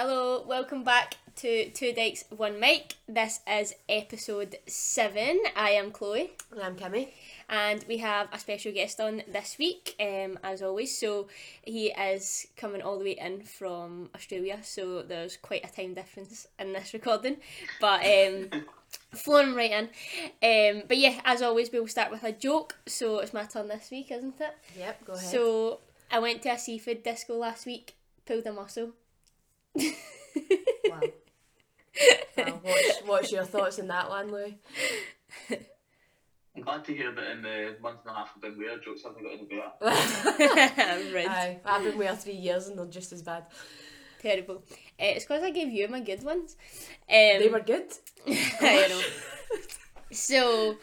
Hello, welcome back to Two Dykes One Mic. This is episode seven. I am Chloe, And I'm Kimmy. and we have a special guest on this week, um, as always. So he is coming all the way in from Australia, so there's quite a time difference in this recording, but um, flown right in. Um, but yeah, as always, we'll start with a joke. So it's my turn this week, isn't it? Yep, go ahead. So I went to a seafood disco last week, pulled a muscle. wow. Well, what's, what's your thoughts on that one, Lou? I'm glad to hear that in the month and a half I've been weird, jokes haven't got any better. Rude. Aye, I've been with her three years and they're just as bad. Terrible. Uh, it's because I gave you my good ones. Um, They were good. I know. So,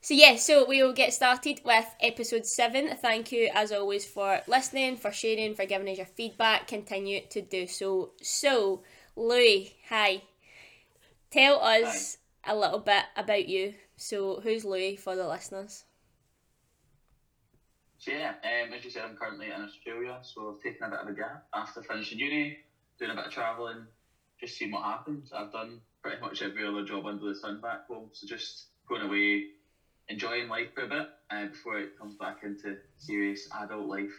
so yeah, so we will get started with episode seven. Thank you, as always, for listening, for sharing, for giving us your feedback. Continue to do so. So, Louis, hi. Tell us a little bit about you. So, who's Louis for the listeners? So yeah, um, as you said, I'm currently in Australia, so I've taken a bit of a gap after finishing uni, doing a bit of travelling, just seeing what happens. I've done pretty much every other job under the sun back home, so just going away, enjoying life for a bit uh, before it comes back into serious adult life.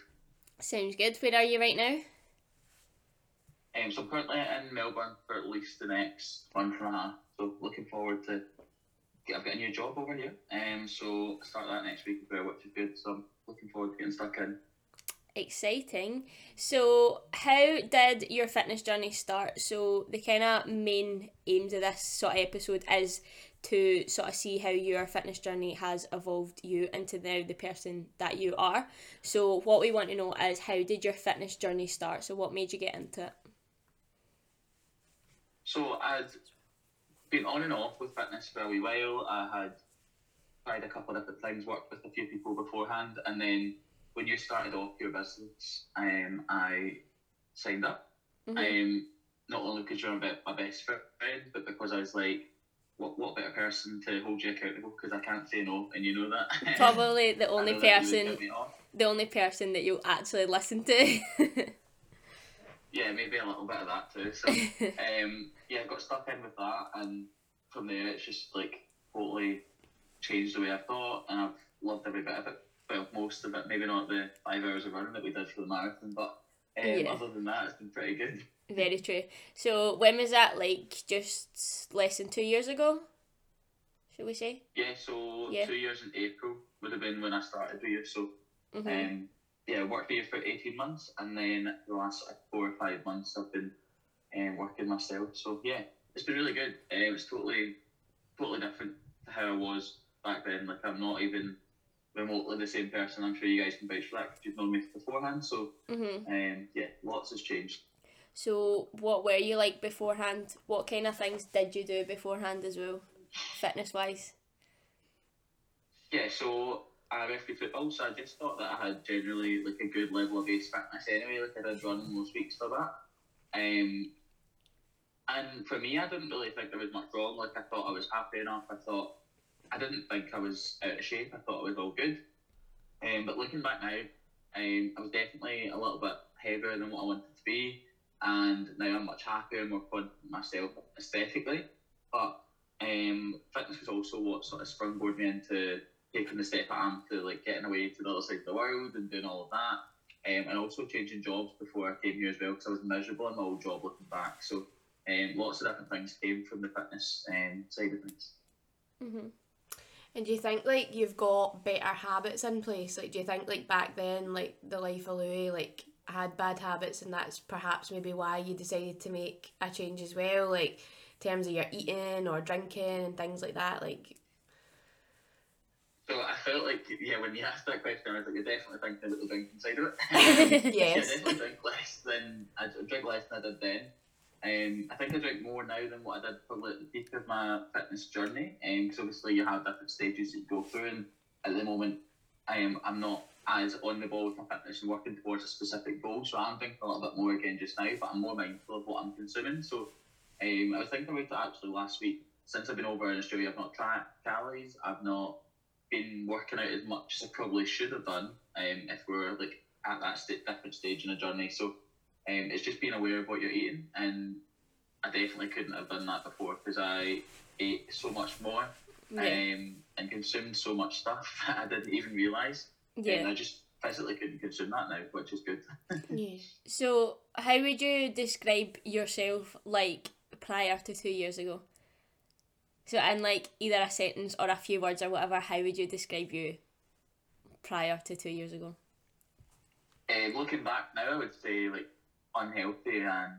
Sounds good. Where are you right now? Um, so I'm currently in Melbourne for at least the next month and a half. So looking forward to get I've got a new job over here. Um, so start that next week as well, which is good. So I'm looking forward to getting stuck in. Exciting. So, how did your fitness journey start? So, the kind of main aims of this sort of episode is to sort of see how your fitness journey has evolved you into now the person that you are. So, what we want to know is how did your fitness journey start? So, what made you get into it? So I'd been on and off with fitness for a wee while. I had tried a couple of different things, worked with a few people beforehand, and then when you started off your business, um, I signed up. Mhm. Um, not only because you're a my best friend, but because I was like, what what better person to hold you accountable? Because I can't say no, and you know that. Probably the only know that you would person, the only person that you'll actually listen to. Yeah, maybe a little bit of that too. So, um, yeah, I got stuck in with that, and from there it's just like totally changed the way I thought, and I've loved every bit of it. Well, most of it, maybe not the five hours of running that we did for the marathon, but um, Yeah. other than that, it's been pretty good. Very true. So, when was that? Like just less than two years ago? Should we say? Yeah, so Yeah. two years in April would have been when I started with you. So, hmm um, yeah, worked for you for eighteen months, and then the last like, four or five months I've been um, working myself. So yeah, it's been really good. Uh, it's totally, totally different to how I was back then. Like I'm not even remotely the same person. I'm sure you guys can vouch for that because you've known me beforehand. So hmm um, yeah, lots has changed. So, what were you like beforehand? What kind of things did you do beforehand as well, fitness wise? Yeah, so I referee football, so I just thought that I had generally like a good level of base fitness anyway. Like I did run most weeks for that. Um, and for me, I didn't really think there was much wrong. Like I thought I was happy enough. I thought I didn't think I was out of shape. I thought I was all good. Um, but looking back now, um, I was definitely a little bit heavier than what I wanted to be, and now I'm much happier, more confident myself aesthetically. But um, fitness was also what sort of springboarded me into taking the step I am to like getting away to the other side of the world and doing all of that. Um, and also changing jobs before I came here as well because I was miserable in my old job looking back. So um, lots of different things came from the fitness um, side of things. hmm And do you think like you've got better habits in place? Like, do you think like back then, like the life of Louis, like had bad habits, and that's perhaps maybe why you decided to make a change as well, like in terms of your eating or drinking and things like that. Like, So I felt like, yeah, when you asked that question, I was like, you're definitely thinking a little drinking inside of it. yeah, I yes, definitely drink less than I drink less than I did then. Um, I think I drink more now than what I did probably at the peak of my fitness journey. Because obviously you have different stages that you go through, and at the moment, I am I'm not as on the ball with my fitness and working towards a specific goal. So I'm thinking a little bit more again just now, but I'm more mindful of what I'm consuming. So um, I was thinking about it actually last week. Since I've been over in Australia, I've not tracked calories. I've not been working out as much as I probably should have done. Um, if we're like at that st- different stage in a journey, so Um, it's just being aware of what you're eating, and I definitely couldn't have done that before because I ate so much more Yeah. um, and consumed so much stuff that I didn't even realise. And yeah. I just physically couldn't consume that now, which is good. Yeah. So, how would you describe yourself like prior to two years ago? So, in like either a sentence or a few words or whatever, how would you describe you prior to two years ago? Um, looking back now, I would say like unhealthy and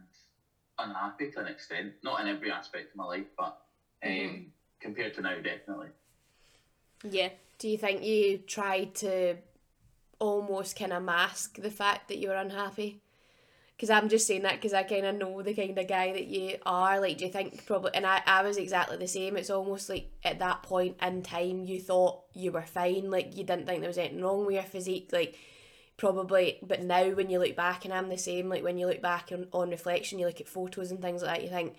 unhappy to an extent. Not in every aspect of my life, but um, Mhm. compared to now, definitely. Yeah. Do you think you tried to almost kind of mask the fact that you were unhappy? Because I'm just saying that because I kind of know the kind of guy that you are. Like, do you think probably, and I, I was exactly the same. It's almost like at that point in time, you thought you were fine. Like, you didn't think there was anything wrong with your physique. Like, probably, but now when you look back, and I'm the same, like, when you look back on, on reflection, you look at photos and things like that, you think,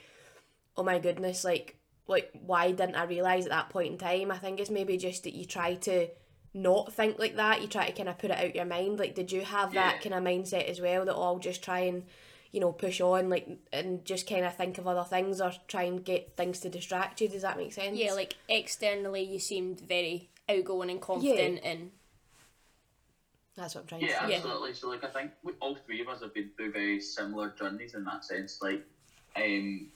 oh my goodness, like, like why didn't I realise at that point in time? I think it's maybe just that you try to not think like that. You try to kind of put it out your mind. Like, did you have that kind of mindset as well that oh, I'll just try and you know push on like and just kind of think of other things or try and get things to distract you? Does that make sense? Yeah, like externally, you seemed very outgoing and confident, and that's what I'm trying Yeah, to say. Yeah. absolutely. So, like, I think we, all three of us have been through very similar journeys in that sense. Like, um,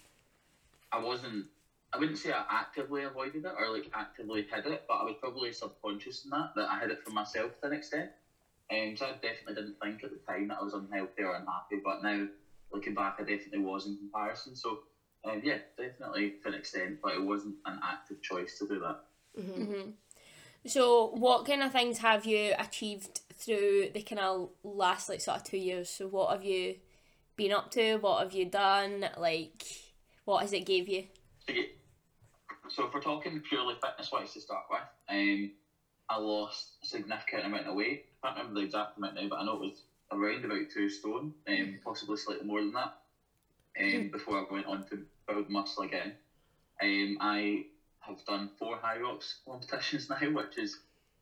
I wasn't, I wouldn't say I actively avoided it or like actively hid it, but I was probably subconscious in that, that I hid it from myself to an extent. Um, so I definitely didn't think at the time that I was unhealthy or unhappy, but now looking back, I definitely was in comparison. So, um, yeah, definitely to an extent, but it wasn't an active choice to do that. Mm-hmm. hmm So, what kind of things have you achieved through the kind of last like sort of two years? So, what have you been up to? What have you done? Like, what has it gave you? So, if we're talking purely fitness wise to start with, um, I lost a significant amount of weight. I can't remember the exact amount now, but I know it was around about two stone, um, possibly slightly more than that. Um, before I went on to build muscle again, um, I have done four Hyrox competitions now, which is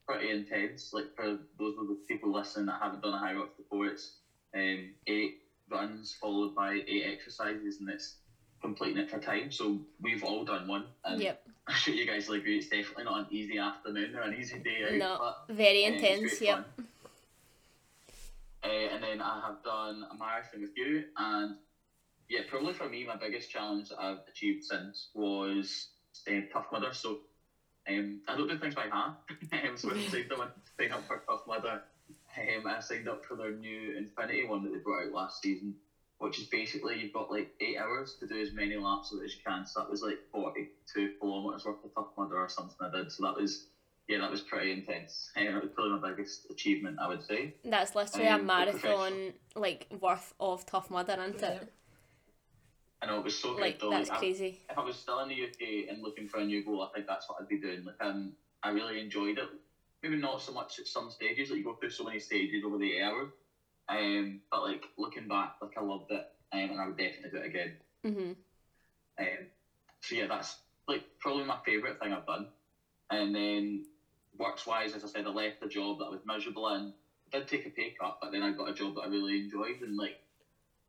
pretty intense. Like for those of the people listening that haven't done a Hyrox before, it's um, eight runs followed by eight exercises, and it's completing it for time. So we've all done one, and Yep, I'm sure you guys will agree it's definitely not an easy afternoon or an easy day out. No. but very um, intense. Yep. Uh, and then I have done a marathon with you, and yeah, probably for me, my biggest challenge that I've achieved since was um, Tough Mudder. So um, I don't do things by hand. um, so when I signed up, signed up for Tough Mudder, um, I signed up for their new Infinity one that they brought out last season, which is basically you've got like eight hours to do as many laps of it as you can. So that was like 42 kilometres worth of Tough Mudder or something I did. So that was, yeah, that was pretty intense. Um, it was probably my biggest achievement, I would say. That's literally a Um, marathon like worth of tough mudder, isn't it? I know it was so good Like though. that's I- crazy. if I was still in the UK and looking for a new goal, I think that's what I'd be doing. Like, um, I really enjoyed it. Maybe not so much at some stages, like you go through so many stages over the hour. Um, but like looking back, like I loved it, um, and I would definitely do it again. Mhm. Um, so yeah, that's like probably my favourite thing I've done. And then works wise, as I said, I left the job that I was miserable in. I did take a pay cut, but then I got a job that I really enjoyed, and like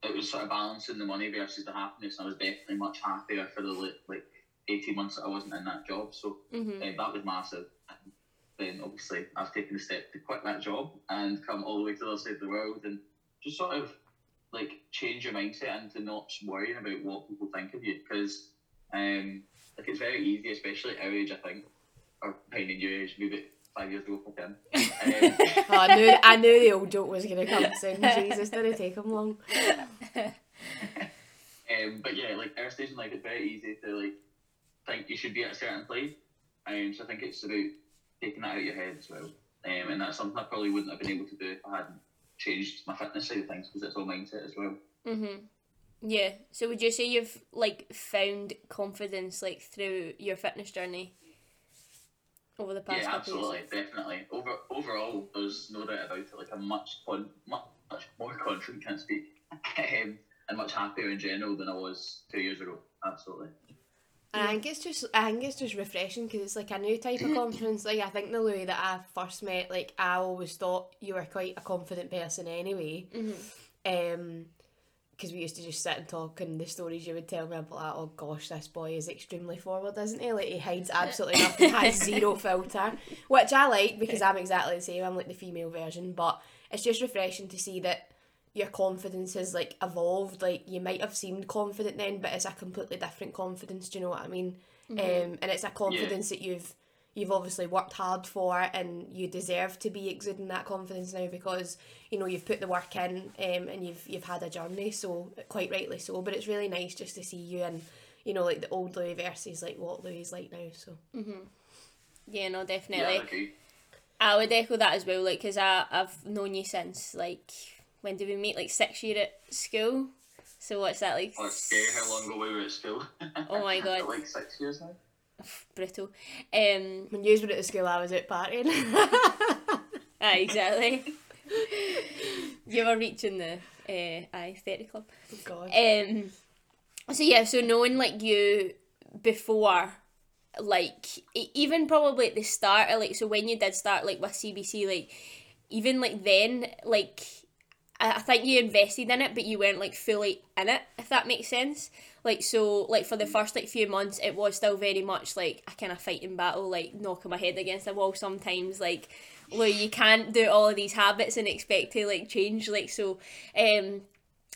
it was sort of balancing the money versus the happiness. And I was definitely much happier for the like, like eighteen months that I wasn't in that job. So Mhm. uh, that was massive. Then obviously I've taken a step to quit that job and come all the way to the other side of the world and just sort of like change your mindset and to not worrying about what people think of you because um like it's very easy, especially at our age, I think, or behind in your age, maybe five years ago for. Um, Oh, I knew I knew the old joke was gonna come soon. Jesus, didn't take him long. Um, but yeah, like our station, like it's very easy to like think you should be at a certain place. Um, so I think it's about taking that out of your head as well. Um, and that's something I probably wouldn't have been able to do if I hadn't changed my fitness side of things because it's all mindset as well. Mhm. Yeah. So would you say you've like found confidence like through your fitness journey over the past yeah, couple of absolutely, years? definitely. Over overall, there's no doubt about it. Like I'm much con- much, much more confident, can't speak, um, and much happier in general than I was two years ago. Absolutely. And I think it's just I think it's just refreshing because it's like a new type of confidence. Like I think the Louis that I first met, like I always thought you were quite a confident person anyway. Mhm. Um, because we used to just sit and talk, and the stories you would tell me, I'd like, oh gosh, this boy is extremely forward, isn't he? Like he hides absolutely nothing, has zero filter, which I like because I'm exactly the same. I'm like the female version, but it's just refreshing to see that your confidence has like evolved. Like you might have seemed confident then, but it's a completely different confidence. Do you know what I mean? Um, and it's a confidence that you've you've obviously worked hard for and you deserve to be exuding that confidence now because you know you've put the work in um, and you've you've had a journey so quite rightly so but it's really nice just to see you and you know like the old Louis versus like what Louis is like now so Mhm. Yeah, no, Yeah, definitely. I agree. I would echo that as well, like, because I I've known you since, like, when did we meet? Like, six year at school? So what's that, like? Oh, it's scary how long ago we were at school. Oh my God. like six years now. Brutal. Um, when you were at the school I was out partying ah, exactly. you were reaching the, uh, aye, 30 club. God Um, so yeah, so knowing like you before, like e- even probably at the start, or, like so when you did start like with CBC, like even like then, like I, think you invested in it, but you weren't like fully in it, if that makes sense. Like so, like for the first like few months, it was still very much like a kind of fighting battle, like knocking my head against the wall sometimes, like. Well, you can't do all of these habits and expect to like change. Like so, um,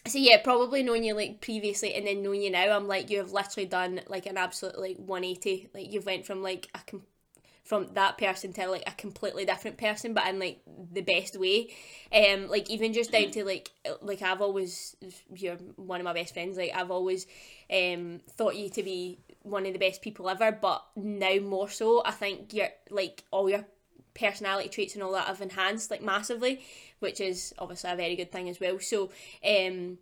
so yeah, probably knowing you like previously and then knowing you now, I'm like you have literally done like an absolute like 180. Like you've went from like a com- from that person to like a completely different person, but in like the best way. Um, like even just down to like like I've always you're one of my best friends. Like I've always um thought you to be one of the best people ever, but now more so, I think you're like all your personality traits and all that have enhanced like massively, which is obviously a very good thing as well. So, um,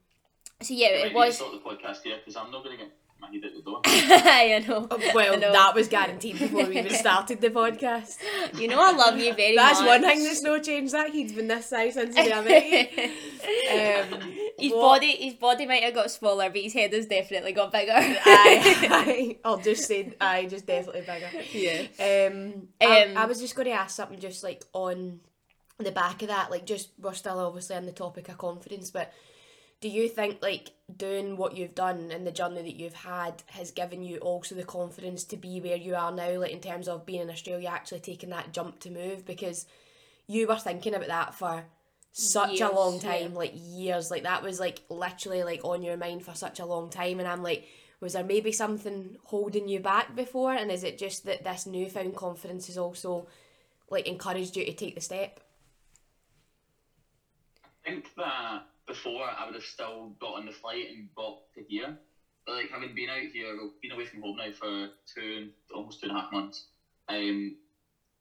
so yeah, it was. stop the podcast here because I'm not going to get my head out the door. I know. well I know. that was guaranteed before we even started the podcast You know I love you very that's much. one thing that's no changed that he's been this size since the day I met um, his what- body, his body might have got smaller, but his head has definitely got bigger. aye, aye. I'll just say I just definitely bigger. yeah. Um, I, Um, I was just going to ask something just like on the back of that, like just we're still obviously on the topic of confidence, but do you think like doing what you've done and the journey that you've had has given you also the confidence to be where you are now, like in terms of being in Australia, actually taking that jump to move because you were thinking about that for such Years, a long yeah. time, like years, like that was like literally like on your mind for such a long time, and I'm like. Was there maybe something holding you back before, and is it just that this newfound confidence has also like encouraged you to take the step? I think that before I would have still got on the flight and got to here. But like having been out here, been away from home now for two, almost two and a half months. Um,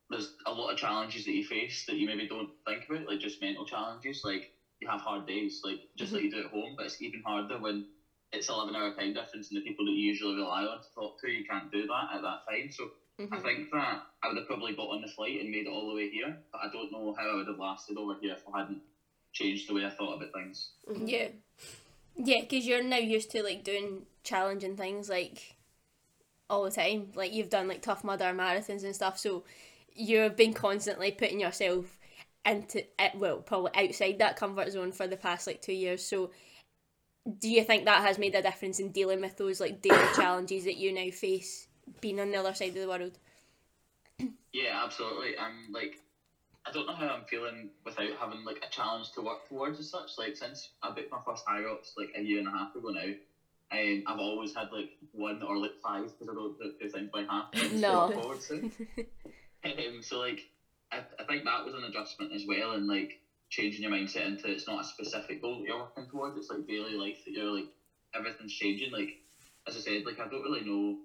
there's a lot of challenges that you face that you maybe don't think about, like just mental challenges. Like you have hard days, like just like you do at home, but it's even harder when it's eleven hour time difference and the people that you usually rely on to talk to, you can't do that at that time. So I think that I would have probably got on the flight and made it all the way here, but I don't know how I would have lasted over here if I hadn't changed the way I thought about things. Mm-hmm. Yeah. Yeah, because you're now used to like doing challenging things like all the time. Like you've done like tough mudder marathons and stuff, so you've been constantly putting yourself into it. Well, probably outside that comfort zone for the past like two years. So, do you think that has made a difference in dealing with those like daily challenges that you now face, being on the other side of the world? Yeah, absolutely. I'm like, I don't know how I'm feeling without having like a challenge to work towards as such. Like since I booked my first rocks like a year and a half ago now, um, I've always had like one or like five because I don't do things by half. No. forward to. um, so like, I, I think that was an adjustment as well, and like changing your mindset into it's not a specific goal that you're working towards. It's like daily life that you're like everything's changing. Like as I said, like I don't really know.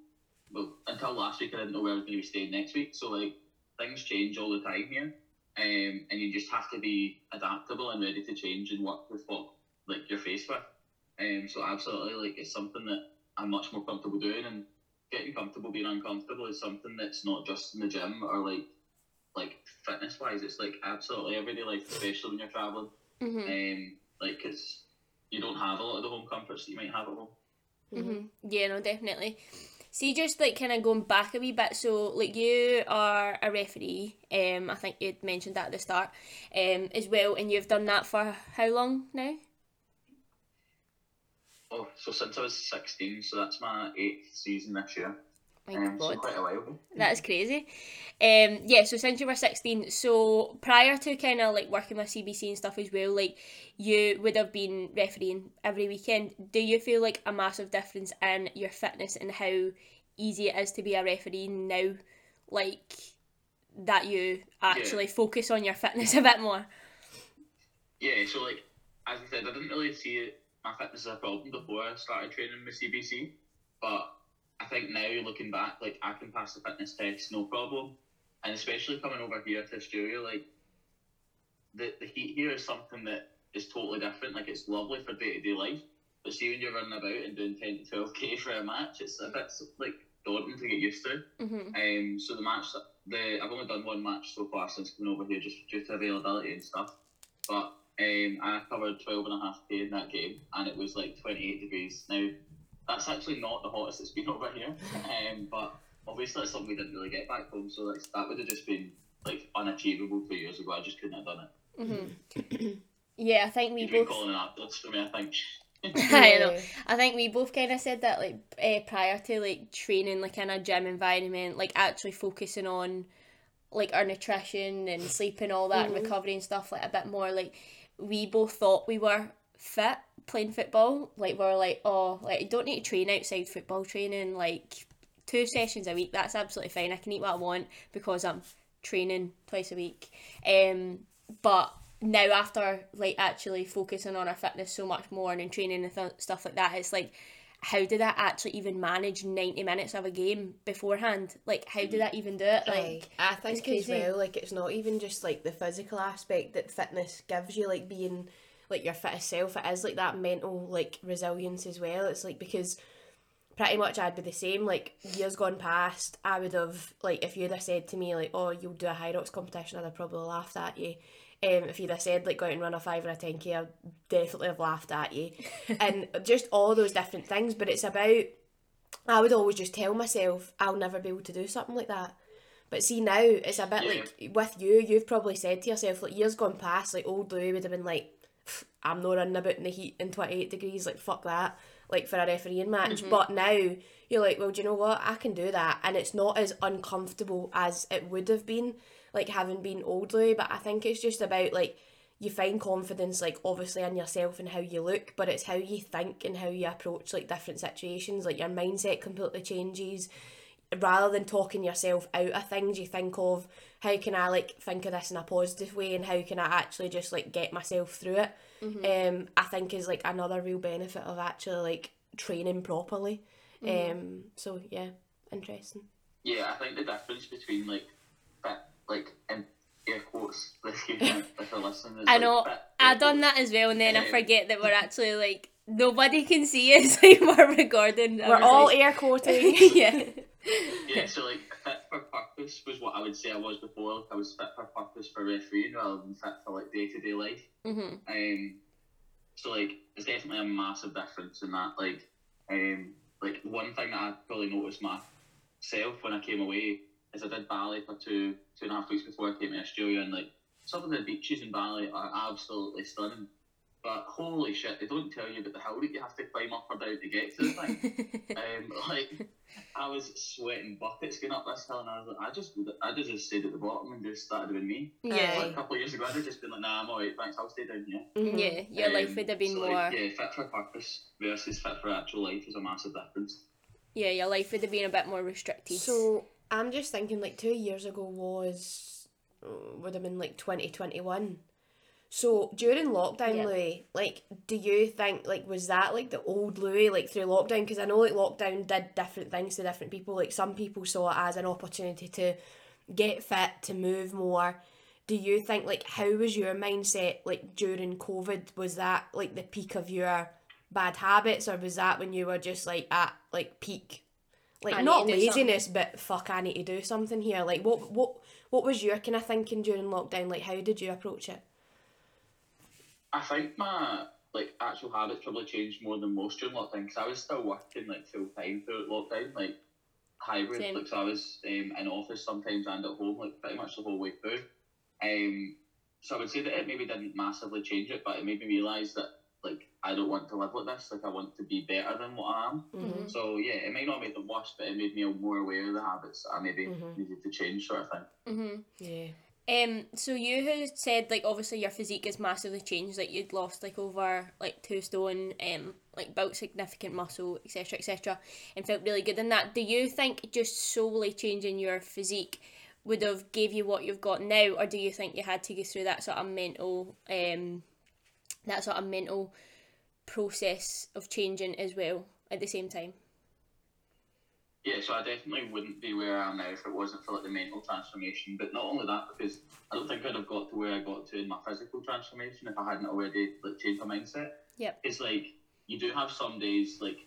Well, until last week, I didn't know where I was going to be staying next week. So like things change all the time here, um, and you just have to be adaptable and ready to change and work with what like you're faced with. Um, so absolutely, like it's something that I'm much more comfortable doing, and getting comfortable being uncomfortable is something that's not just in the gym or like like fitness wise. It's like absolutely everyday life, especially when you're traveling. Mm-hmm. Um, like because you don't have a lot of the home comforts that you might have at home. Mm-hmm. Yeah, no, definitely. See, just like kind of going back a wee bit. So, like, you are a referee. Um, I think you'd mentioned that at the start. Um, as well, and you've done that for how long now? Oh, so since I was sixteen, so that's my eighth season this year. My Um, God. quite a while. That is crazy. Um, yeah, so since you were 16, so prior to kind of like working with CBC and stuff as well, like you would have been refereeing every weekend. Do you feel like a massive difference in your fitness and how easy it is to be a referee now? Like that you actually focus on your fitness a bit more? Yeah, so like as I said, I didn't really see it, my fitness as a problem before I started training with CBC, but I think now looking back, like I can pass the fitness test no problem, and especially coming over here to Australia, like the the heat here is something that is totally different. Like it's lovely for day to day life, but see when you're running about and doing ten to twelve k for a match, it's a bit like daunting to get used to. hmm Um, so the match, the I've only done one match so far since coming over here, just due to availability and stuff. But um, I covered 12 and a half k in that game, and it was like 28 degrees. Now, that's actually not the hottest it's been over here, um, but obviously it's something we didn't really get back home, so like, that would have just been like unachievable two years ago. I just couldn't have done it. hmm yeah, I think we You've been both. calling for me, I think. I know. I think we both kind of said that like uh, prior to like training like in a gym environment, like actually focusing on like our nutrition and sleep and all that and recovery and stuff like a bit more. Like we both thought we were fit playing football. Like we are like, oh, like you don't need to train outside football training. Like two sessions a week, that's absolutely fine. I can eat what I want because I'm training twice a week. Um, but now after like actually focusing on our fitness so much more and training and th- stuff like that, it's like how did I actually even manage ninety minutes of a game beforehand? Like how did I even do it? Like Like I think as well, like it's not even just like the physical aspect that fitness gives you, like being like your fittest self. It is like that mental like resilience as well. It's like because pretty much I'd be the same. Like years gone past, I would have like if you'd have said to me like, "Oh, you'll do a Hyrox competition," I'd have probably laughed at you. Um, if you'd have said like go out and run a five or a ten k, I'd definitely have laughed at you, and just all those different things. But it's about I would always just tell myself I'll never be able to do something like that. But see now it's a bit Yeah. like with you, you've probably said to yourself like years gone past, like old Louis would have been like, "Pff, I'm not running about in the heat in twenty eight degrees, like fuck that, like for a refereeing match. Mm-hmm. But now you're like, well, do you know what? I can do that, and it's not as uncomfortable as it would have been, like having been old Louis. But I think it's just about like you find confidence like obviously in yourself and how you look but it's how you think and how you approach like different situations like your mindset completely changes rather than talking yourself out of things you think of how can i like think of this in a positive way and how can i actually just like get myself through it? Um i think is like another real benefit of actually like training properly. Um so yeah interesting. Yeah, I think the difference between like fit, like in air quotes, if you if you're listening, I know fit, I air done that as well, and then I Um, forget that we're actually like nobody can see us like we're recording. We're all like- air quoting yeah. Yeah, so like fit for purpose was what I would say I was before. Like I was fit for purpose for refereeing rather than fit for like day to day life. hmm Um, so like there's definitely a massive difference in that. Like, um, like one thing that I probably noticed myself when I came away is I did Bali for two two and a half weeks before I came to Australia, and like some of the beaches in Bali are absolutely stunning. But holy shit, they don't tell you about the hill that you have to climb up or down to get to the thing. um, like I was sweating buckets going up this hill, and I was like, I just, I just just stayed at the bottom and just started doing me. yeah. Like a couple of years ago, I'd have just been like, Nah, I'm alright, thanks, I'll stay down here. Mhm. Yeah, your life Um, would have been so, more. Like, yeah, fit for purpose versus fit for actual life is a massive difference. Yeah, your life would have been a bit more restricted. So I'm just thinking, like two years ago was uh, would have been like twenty twenty one. So during lockdown, Yeah. Louis, like, do you think like was that like the old Louis like through lockdown? Because I know like lockdown did different things to different people. Like some people saw it as an opportunity to get fit, to move more. Do you think like how was your mindset like during COVID? Was that like the peak of your bad habits, or was that when you were just like at like peak like I not to do laziness, but fuck, I need to do something here. Like, what, what, what was your kind of thinking during lockdown? Like, how did you approach it? I think my like actual habits probably changed more than most during lockdown because I was still working like full time through lockdown, like hybrid. Same. Like so I was um, in office sometimes and at home, like pretty much the whole way through. Um, so I would say that it maybe didn't massively change it, but it made me realise that like I don't want to live like this. Like I want to be better than what I am. Mhm. So yeah, it might not make them worse, but it made me more aware of the habits that I maybe Mhm. needed to change, sort of thing. Mm-hmm. Yeah. Um, so you had said like obviously your physique has massively changed. Like you'd lost like over like two stone, um, like built significant muscle, etc., etc., and felt really good in that. Do you think just solely changing your physique would have gave you what you've got now, or do you think you had to go through that sort of mental, um, that sort of mental process of changing as well at the same time? Yeah, so I definitely wouldn't be where I am now if it wasn't for like the mental transformation. But not only that, because I don't think I'd have got to where I got to in my physical transformation if I hadn't already like changed my mindset. Yeah, It's like you do have some days like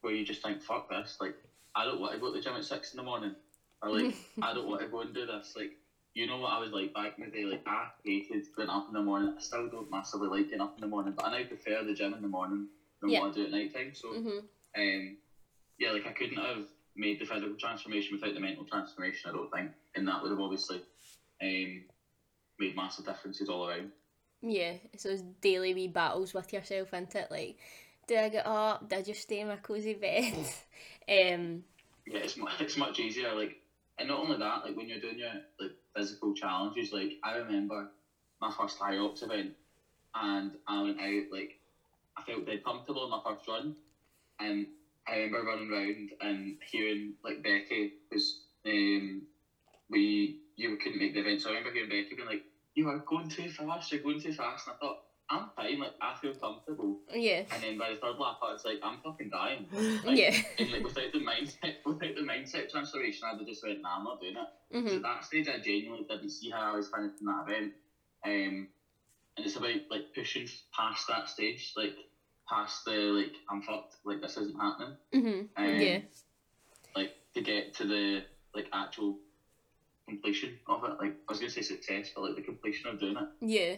where you just think, fuck this, like I don't want to go to the gym at six in the morning. Or like I don't want to go and do this. Like you know what I was like back in the day, like I hated getting up in the morning. I still don't massively like getting up in the morning, but I now prefer the gym in the morning than Yeah. what I do at night time. So Mm-hmm. um, yeah, like I couldn't have made the physical transformation without the mental transformation. I don't think, and that would have obviously um, made massive differences all around. Yeah, it's those daily wee battles with yourself, isn't it? Like, do I get up? Do I just stay in my cozy bed? um, Yeah, it's it's much easier. Like, and not only that, like when you're doing your like physical challenges, like I remember my first Hyrox event, and I went out like I felt dead comfortable in my first run, and I remember running around and hearing like Becky was um we you couldn't make the event, so I remember hearing Becky being like, "You are going too fast. You're going too fast," and I thought. I'm fine, like I feel comfortable, yeah, and then by the third lap, I was like, I'm fucking dying. Like, yeah. and like without the mindset, without the mindset transformation, I'd have just went, "Nah, I'm not doing it." So hmm at that stage, I genuinely didn't see how I was finishing that event. Um, and it's about like pushing past that stage, like past the like I'm fucked, like this isn't happening. Mm-hmm. Um, yeah, Like to get to the like actual completion of it. Like I was gonna say success, but like the completion of doing it. yeah.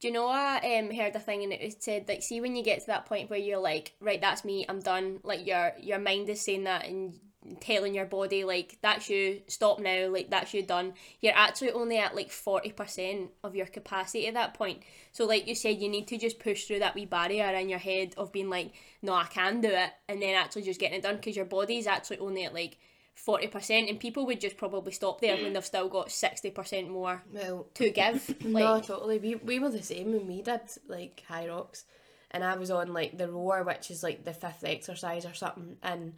Do you know I um heard a thing and it was said like see when you get to that point where you're like right that's me I'm done like your your mind is saying that and telling your body like that's you stop now like that's you done. You're actually only at like 40% of your capacity at that point. So like you said you need to just push through that wee barrier in your head of being like no I can do it and then actually just getting it done because your body's actually only at like 40% and people would just probably stop there when they've still got 60% more Well, to give like no, totally. We we were the same when we did like Hyrox, and I was on like the rower, which is like the fifth exercise or something, and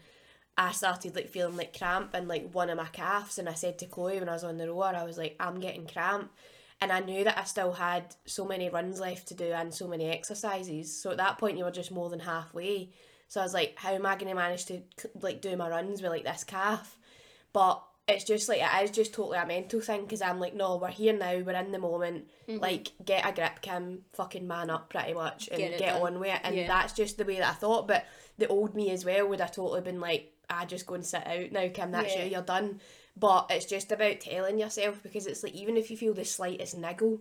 I started like feeling like cramp in like one of my calves, and I said to Chloe when I was on the rower, I was like, I'm getting cramp. And I knew that I still had so many runs left to do and so many exercises. So at that point, you were just more than halfway. So I was like, how am I going to manage to like do my runs with like this calf? But it's just like it is just totally a mental thing because I'm like, no, we're here now, we're in the moment. Mm-hmm. Like, get a grip, Kim, fucking man up pretty much, and Get get, on with it. And Yeah. that's just the way that I thought. But the old me as well would have totally been like, I just go and sit out now, Kim. That's Yeah. you, you're done. But it's just about telling yourself because it's like even if you feel the slightest niggle,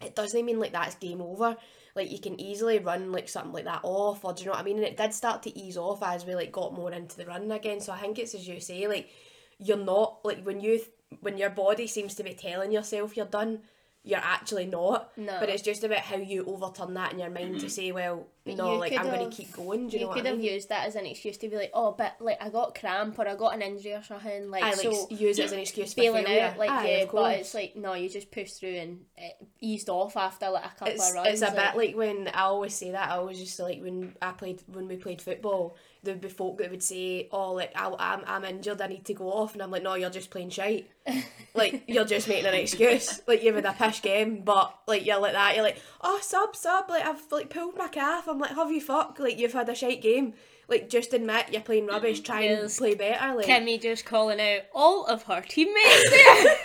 it doesn't mean like that's game over. Like you can easily run like something like that off, or do you know what I mean? And it did start to ease off as we like got more into the run again. So I think it's as you say, like you're not like when you when your body seems to be telling yourself you're done, you're actually not. No. But it's just about how you overturn that in your mind to say, well, But no, like I'm going have- to keep going. Do you, you know could what I have mean? used that as an excuse to be like, oh, but like I got cramp or I got an injury or something. Like I like so use it as an excuse for feeling failure. out, like Aye, yeah, but it's like no, you just push through and it eased off after like a couple it's, of runs. it's a like, bit like when I always say that I always just like when I played when we played football there would be folk that would say oh like I, I'm, I'm injured I need to go off and I'm like no you're just playing shite like you're just making an excuse like you've had a pish game but like you're like that you're like oh sub sub like I've like pulled my calf I'm like have you fuck like you've had a shite game like just admit you're playing rubbish try and Yes. play better like Kimmy just calling out all of her teammates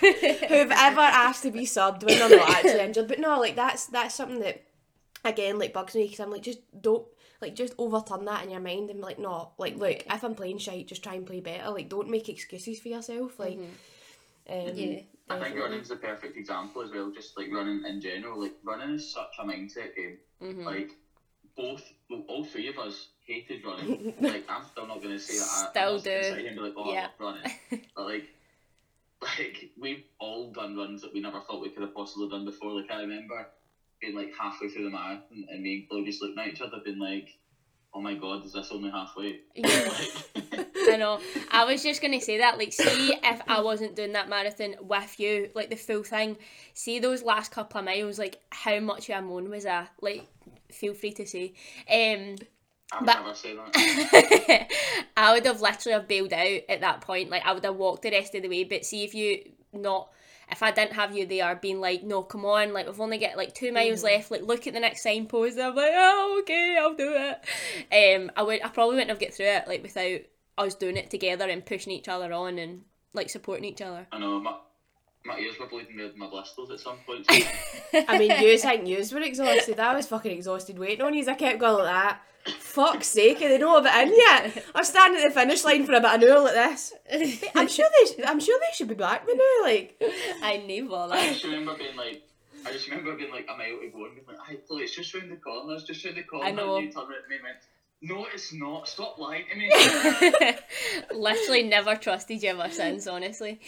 who've ever asked to be subbed when they're not actually injured. But no, like that's that's something that again like bugs me because I'm like just don't like just overturn that in your mind and be like no like look if I'm playing shite just try and play better like don't make excuses for yourself like um, Mm-hmm. yeah. I think definitely. running's the perfect example as well. Just like running in general, like running is such a mindset game. Mhm. Like both, well, all three of us hated running. like I'm still not gonna say that. I, Still gonna do. and be like, oh, Yeah. I love running. but like, like we've all done runs that we never thought we could have possibly done before. Like I remember being, like halfway through the marathon and me and Chloe just looking at each other, being like, "Oh my god, is this only halfway?" Yeah. I know. I was just gonna say that. Like, see if I wasn't doing that marathon with you, like the full thing. See those last couple of miles, like how much of a moan was I? Like, feel free to say. Um, I would But- never say that. I would have literally have bailed out at that point. Like, I would have walked the rest of the way. But see if you not. If I didn't have you there, being like, no, come on, like we've only got like two miles left. Like, look at the next signpost. And I'm like, oh, okay, I'll do it. Um, I would, I probably wouldn't have get through it like without us doing it together and pushing each other on and like supporting each other. I know my my ears were bleeding with my blisters at some point. I mean, you think you were exhausted. I was fucking exhausted waiting on you. I kept going like that. Fuck's sake, they don't have it in yet. I'm standing at the finish line for about an hour like this. I'm sure they, I'm sure they should be back by now. Like, I knew all I just remember being like, I just remember being like a mile to go and being like, "Hey, Chloe, it's just round the corner. It's just round the corner." I know. And you turned around to me and went, "No, it's not. Stop lying to me." Literally never trusted you ever since, honestly.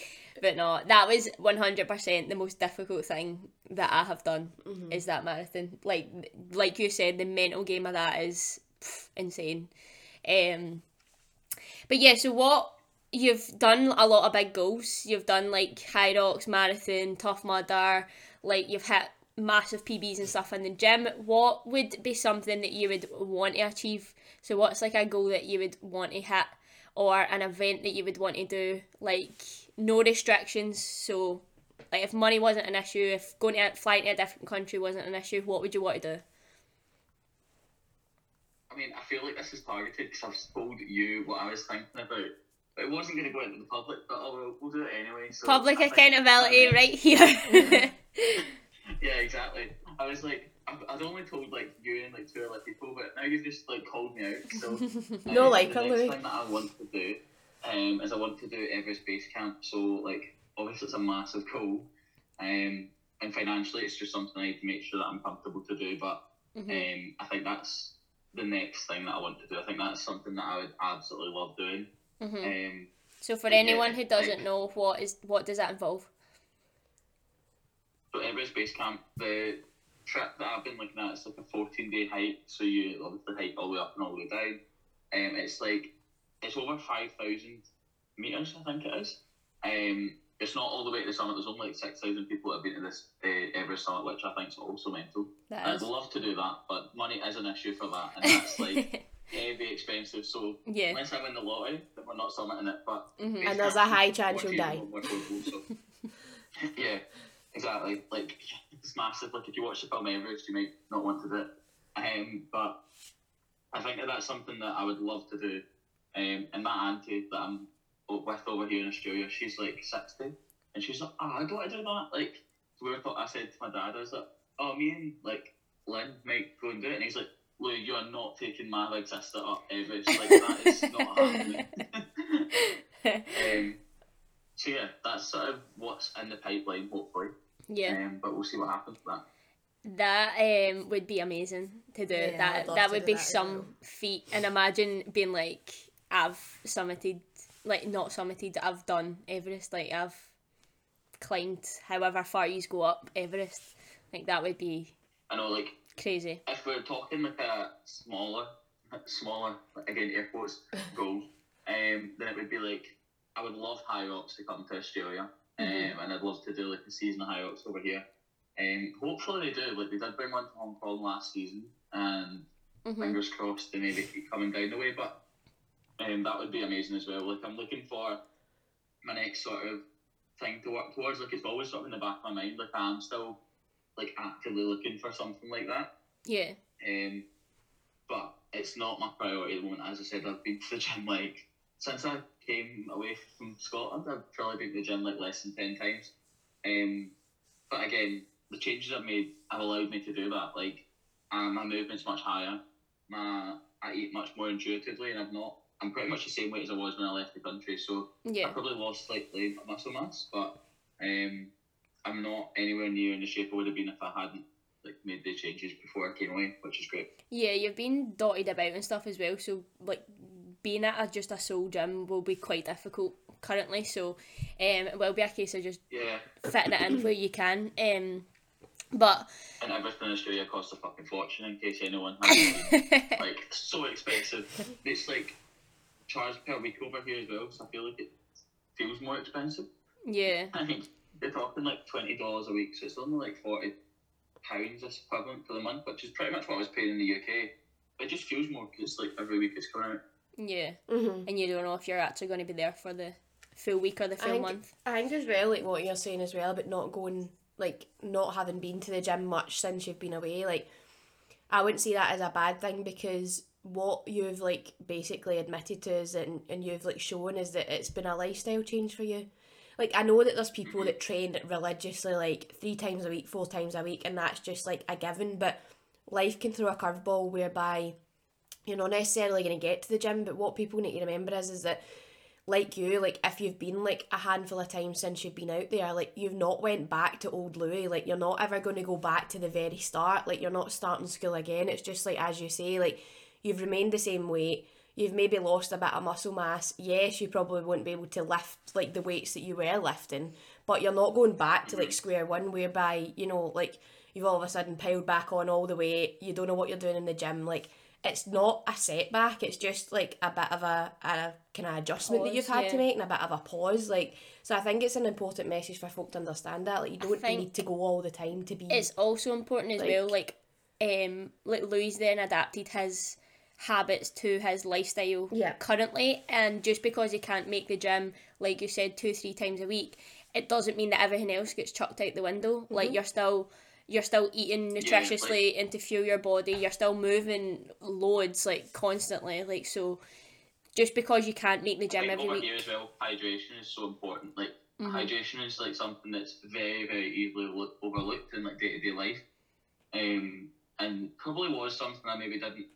But no, that was one hundred percent the most difficult thing that I have done is that marathon. Like like you said, the mental game of that is pff, insane. Um, but yeah, so what you've done a lot of big goals. You've done like Hyrox Marathon, Tough Mudder, like you've hit massive PBs and stuff in the gym. What would be something that you would want to achieve? So what's like a goal that you would want to hit or an event that you would want to do? Like no restrictions. So like if money wasn't an issue, if going to flying to a different country wasn't an issue, what would you want to do? I mean, I feel like this is targeted because I've told you what I was thinking about. But it wasn't going to go into the public, but oh, we'll, do it anyway. So Public I think- accountability right here. Yeah, exactly. I was like, I've, I'd only told like you and like two other people, but now you've just like called me out. So No um, like the next thing that I want to do um, is I want to do Everest Base Camp. So like, obviously it's a massive goal, um, and financially it's just something I need to make sure that I'm comfortable to do. But Mhm. um, I think that's the next thing that I want to do. I think that's something that I would absolutely love doing. Mhm. Um, So for Yeah, anyone who doesn't know, what is what does that involve? So Everest Base Camp, the trip that I've been looking at, it's like a 14 day hike. So you obviously hike all the way up and all the way down. Um, it's like, it's over 5,000 metres, I think it is. Um, it's not all the way to the summit. There's only like 6,000 people that have been to this uh, Everest summit, which I think is also mental. That I'd is. love to do that, but money is an issue for that. And that's like heavy expensive. So yeah. unless I win the lottery, then we're not summiting it. But hmm And there's a high chance you'll die. achievable, so- yeah, exactly. Like it's massive. Like if you watch the film Everest, you might not want to do it. Um, but I think that that's something that I would love to do. Um, and that auntie that I'm with over here in Australia, she's like sixty, and she's like, "Ah, I don't want to do that." Like we were thought, I said to my dad, I was like, "Oh, me and like Lynn might go and do it," and he's like. Lou, you are not taking my big sister up Everest. Like that is not happening. um, so yeah, that's sort of what's in the pipeline, hopefully. Yeah. Um, but we'll see what happens with that. That um would be amazing to do. Yeah, that I'd that would be that some well. feat. And imagine being like, I've summited, like not summited. I've done Everest. Like I've climbed however far you go up Everest. Like that would be I know, like, crazy. if we're talking like a smaller, smaller, again, air quotes, goal, um, then it would be like, I would love Hyrox to come to Australia, um, and I'd love to do like a season of High ups over here. Um, hopefully they do. Like they did bring one to Hong Kong last season, and hmm fingers crossed they maybe keep coming down the way. But um, that would be amazing as well. Like I'm looking for my next sort of thing to work towards. Like it's always sort of in the back of my mind. Like I'm still like actively looking for something like that. Yeah. Um, but it's not my priority at the moment. As I said, I've been to the gym like since I came away from Scotland. I've probably been to the gym like less than ten times. Um, but again, the changes I've made have allowed me to do that. Like, uh, my movement's much higher. My I eat much more intuitively, and I've not. I'm pretty much the same weight as I was when I left the country. So I Yeah. probably lost slightly muscle mass, but um, I'm not anywhere near in the shape I would have been if I hadn't like made the changes before I came away, which is great. Yeah, you've been dotted about and stuff as well, so like being at a, just a sole gym will be quite difficult currently. So um, it will be a case of just Yeah, fitting it in where you can. Um, But And everything in Australia costs a fucking fortune. In case anyone has like so expensive. It's like charged per week over here as well. So I feel like it feels more expensive. yeah, I think they're talking like twenty dollars a week, so it's only like forty pounds this equivalent for the month, which is pretty much what I was paying in the UK. It just feels more because like every week it's coming out. Yeah, Mm-hmm. and you don't know if you're actually going to be there for the full week or the full think- month. I think as well, like what you're saying as well about not going, like not having been to the gym much since you've been away. Like, I wouldn't see that as a bad thing because what you've like basically admitted to is and and you've like shown is that it's been a lifestyle change for you. Like I know that there's people that train religiously like three times a week, four times a week, and that's just like a given. But life can throw a curveball whereby you're not necessarily going to get to the gym. But what people need to remember is is that like you, like if you've been like a handful of times since you've been out there, like you've not went back to old Louis, like you're not ever going to go back to the very start, like you're not starting school again. It's just like as you say, like you've remained the same weight. You've maybe lost a bit of muscle mass. Yes, you probably won't be able to lift like the weights that you were lifting, but you're not going back to like square one whereby, you know, like you've all of a sudden piled back on all the weight, you don't know what you're doing in the gym, like it's not a setback, it's just like a bit of a, a kind of adjustment that you've Pause, had to make and a bit of a pause. Like so I think it's an important message for folk to understand that. Like you don't need to go all the time to be It's also important as Like- well, like, um, like Louis then adapted his habits to his lifestyle Yeah. currently, and just because he can't make the gym, like you said, two three times a week, it doesn't mean that everything else gets chucked out the window. Like you're still. You're still eating nutritiously and to fuel your body. You're still moving loads like constantly. Like so, just because you can't make the gym every over week, here as well, hydration is so important. Like hydration is like something that's very, very easily lo- overlooked in like day to day life. Um, and probably was something I maybe didn't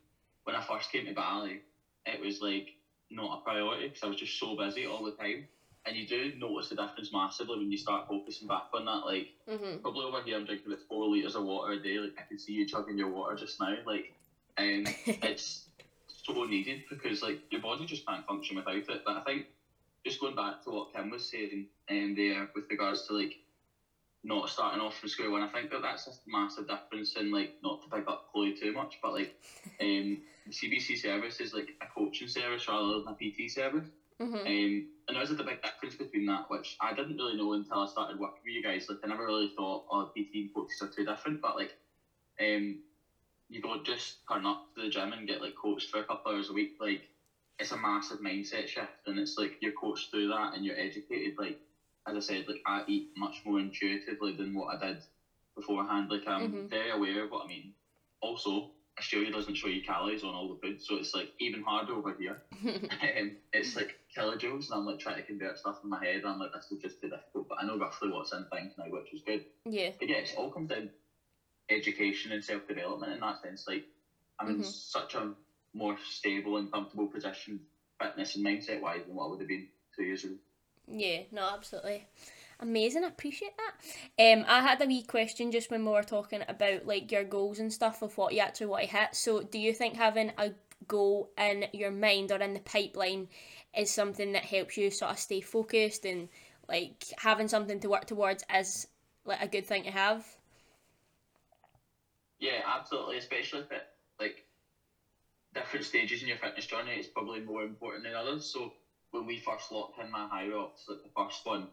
when I first came to Bali. It was like not a priority because I was just so busy all the time. And you do notice the difference massively when you start focusing back on that. Like mm-hmm. probably over here, I'm drinking about four liters of water a day. Like I can see you chugging your water just now. Like, um, it's so needed because like your body just can't function without it. But I think just going back to what Kim was saying, um, there with regards to like not starting off from school, and I think that that's a massive difference in like not to pick up Chloe too much, but like um, the CBC service is like a coaching service rather than a PT service. Mm-hmm. Um, and there's a big difference between that, which I didn't really know until I started working with you guys. Like, I never really thought, oh, PT and coaches are too different, but like, um, you don't just turn up to the gym and get like coached for a couple hours a week. Like, it's a massive mindset shift, and it's like you're coached through that and you're educated. Like, as I said, like I eat much more intuitively than what I did beforehand. Like, I'm Mhm. very aware of what I mean. Also, Australia doesn't show you calories on all the food, so it's like even harder over here um, it's like kilojoules, and I'm like trying to convert stuff in my head, and I'm like, this is just too difficult. But I know roughly what's in things now, which is good. yeah, But yeah, it all comes down education and self development in that sense. Like, I'm in Mhm. such a more stable and comfortable position, fitness and mindset wise, than what I would have been two years ago. Yeah, no, absolutely. Amazing, I appreciate that. Um, I had a wee question just when we were talking about like your goals and stuff of what you actually want to hit. So, do you think having a goal in your mind or in the pipeline is something that helps you sort of stay focused and like having something to work towards is like a good thing to have? Yeah, absolutely. Especially if it like different stages in your fitness journey, it's probably more important than others. So when we first locked in my Hyrox, like the first one,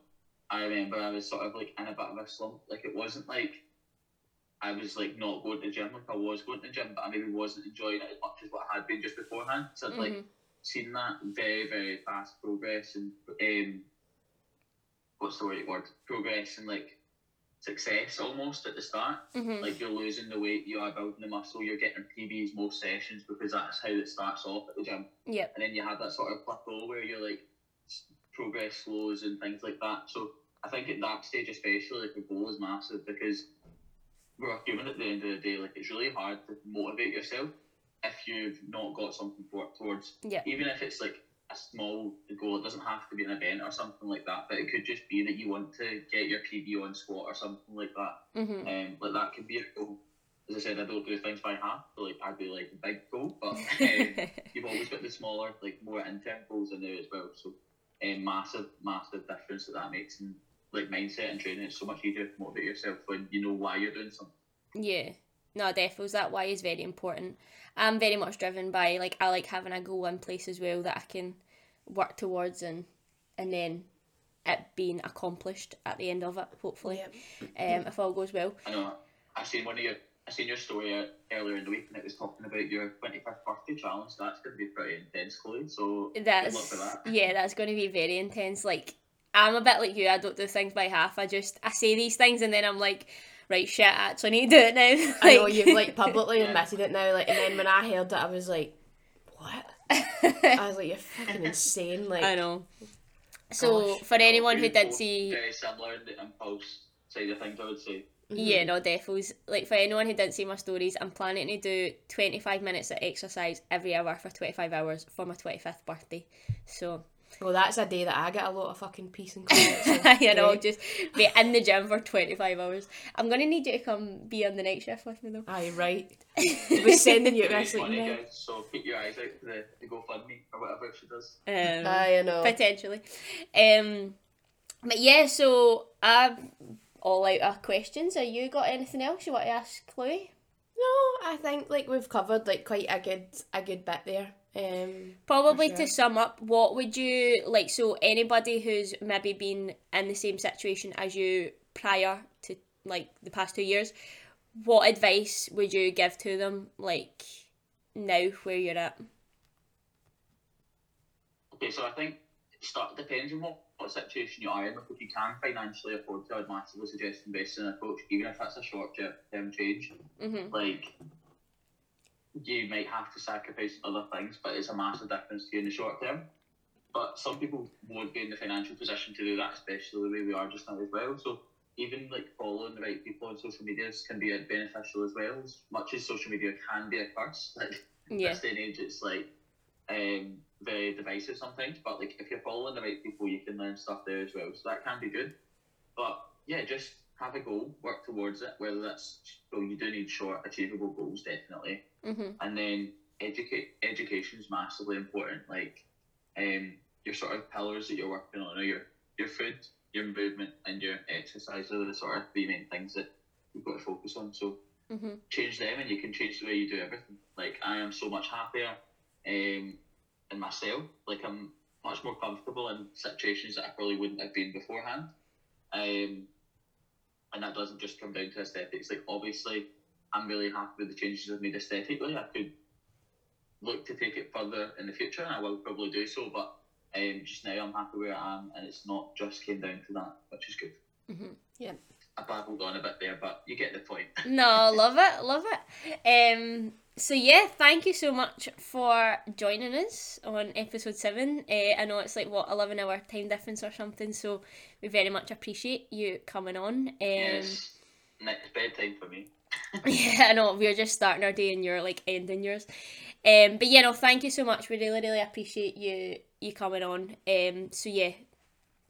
I remember I was sort of like in a bit of a slump. Like it wasn't like I was like not going to the gym like I was going to the gym, but I maybe wasn't enjoying it as much as what I had been just beforehand. So I'd like Mhm. seen that very, very fast progress and um what's the right word? Progress and like success almost at the start Mhm. like you're losing the weight, you are building the muscle, you're getting PBs most sessions because that's how it starts off at the gym. Yeah. And then you have that sort of plateau where you're like progress slows and things like that. So I think at that stage especially, like the goal is massive because we're human at the end of the day. Like it's really hard to motivate yourself if you've not got something to work towards. Yeah. Even if it's like a small goal, it doesn't have to be an event or something like that, but it could just be that you want to get your PB on squat or something like that. Mhm. Um, like that could be a goal. As I said, I don't do things by half. So like I'd be like a big goal, but um, you've always got the smaller, like more intense goals in there as well. So, um, massive, massive difference that that makes in like mindset and training. It's so much easier to motivate yourself when you know why you're doing something. Yeah. No, defos that why is very important. I'm very much driven by like I like having a goal in place as well that I can work towards and and then it being accomplished at the end of it, hopefully. Um if all goes well. I know. I seen one of your. I seen your story uh, earlier in the week, and it was talking about your 25th birthday challenge. That's going to be pretty intense, Chloe. So good luck That's for that. yeah, that's gonna be very intense. Like I'm a bit like you, I don't do things by half. I just I say these things and then I'm like, right shit, I actually need to do it now. I know you've like publicly admitted it now, like, and then when I heard it, I was like, "What?" I was like, "You're fucking insane!" Like, I know. So Gosh. for anyone who did both see Very similar in the impulse side of things, I would say. Yeah, no, defos. Like for anyone who didn't see my stories, I'm planning to do 25 minutes of exercise every hour for 25 hours for my 25th birthday. So, well, that's a day that I get a lot of fucking peace and quiet. So you know, just be in the gym for 25 hours. I'm going to need you to come be on the night shift with me though. Aye, right. We're sending you a this like funny, So keep your eyes out for the, the GoFundMe or whatever she does. Um, Aye, I know. potentially. Um, but yeah, so I'm all out of questions. Are you got anything else you want to ask Chloe? No, I think like we've covered like quite a good a good bit there. Um, Probably sure. to sum up, what would you like? So anybody who's maybe been in the same situation as you prior to like the past two years, what advice would you give to them? Like now where you're at. Okay, so I think it start depends on what, what situation you are in. If you can financially afford to, I'd massively suggest investing in a coach, even if that's a short term change. Mhm. Like you might have to sacrifice other things, but it's a massive difference to you in the short term. But some people won't be in the financial position to do that, especially the way we are just now as well. So even like following the right people on social media can be beneficial as well. As much as social media can be a curse, like Yeah. this day and age, it's like um, very divisive sometimes. But like if you're following the right people, you can learn stuff there as well. So that can be good. But yeah, just have a goal, work towards it. Whether that's well, you do need short, achievable goals, definitely. Mhm. And then educate education is massively important. Like um, your sort of pillars that you're working on are your your food, your movement, and your exercise are the sort of three main things that you've got to focus on. So Mhm. change them and you can change the way you do everything. Like I am so much happier um, in myself. Like I'm much more comfortable in situations that I probably wouldn't have been beforehand. Um, and that doesn't just come down to aesthetics. Like obviously I'm really happy with the changes I've made aesthetically. I could look to take it further in the future and I will probably do so, but um, just now I'm happy where I am and it's not just came down to that, which is good. Mhm. Yeah. I babbled on a bit there, but you get the point. No, love it, love it. Um, so yeah, thank you so much for joining us on episode seven. Uh, I know it's like what eleven hour time difference or something, so we very much appreciate you coming on. Um, yes. Next bedtime for me. yeah, I know we're just starting our day and you're like ending yours. Um, but yeah, no, thank you so much. We really, really appreciate you you coming on. Um, so yeah,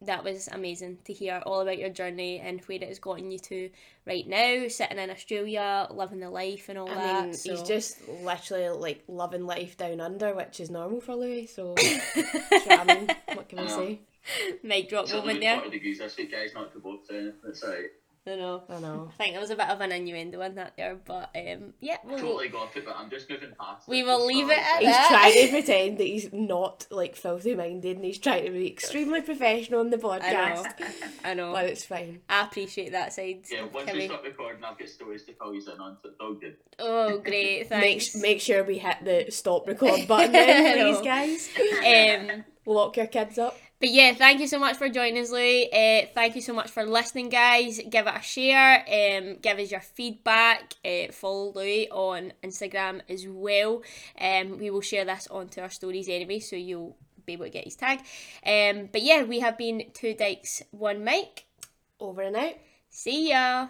that was amazing to hear all about your journey and where it has gotten you to right now, sitting in Australia, living the life and all I that. mean, so. he's just literally like loving life down under, which is normal for Louis. So. What can we I say? mic drop It's only moment there. degrees this week, guys, not to both saying That's alright. I know. I know. I think it was a bit of an innuendo in that there, but um, yeah, we'll, Totally got it, but I'm just moving past We will leave it at that. He's that. trying to pretend that he's not like filthy minded and he's trying to be extremely professional on the podcast. I know. podcast. I know. But it's fine. I appreciate that side. Yeah, of once we Kimmy. stop recording, I'll get stories to fill you in on, so it's all good. Oh, great! Make, Thanks. make sure we hit the stop record button then, please, guys. um, Lock your kids up. But yeah, thank you so much for joining us, Louis. Uh, thank you so much for listening, guys. Give it a share. Um, give us your feedback. Uh, follow Louis on Instagram as well. Um, we will share this onto our stories anyway, so you'll be able to get his tag. Um, but yeah, we have been two dykes, one mic. Over and out. See ya.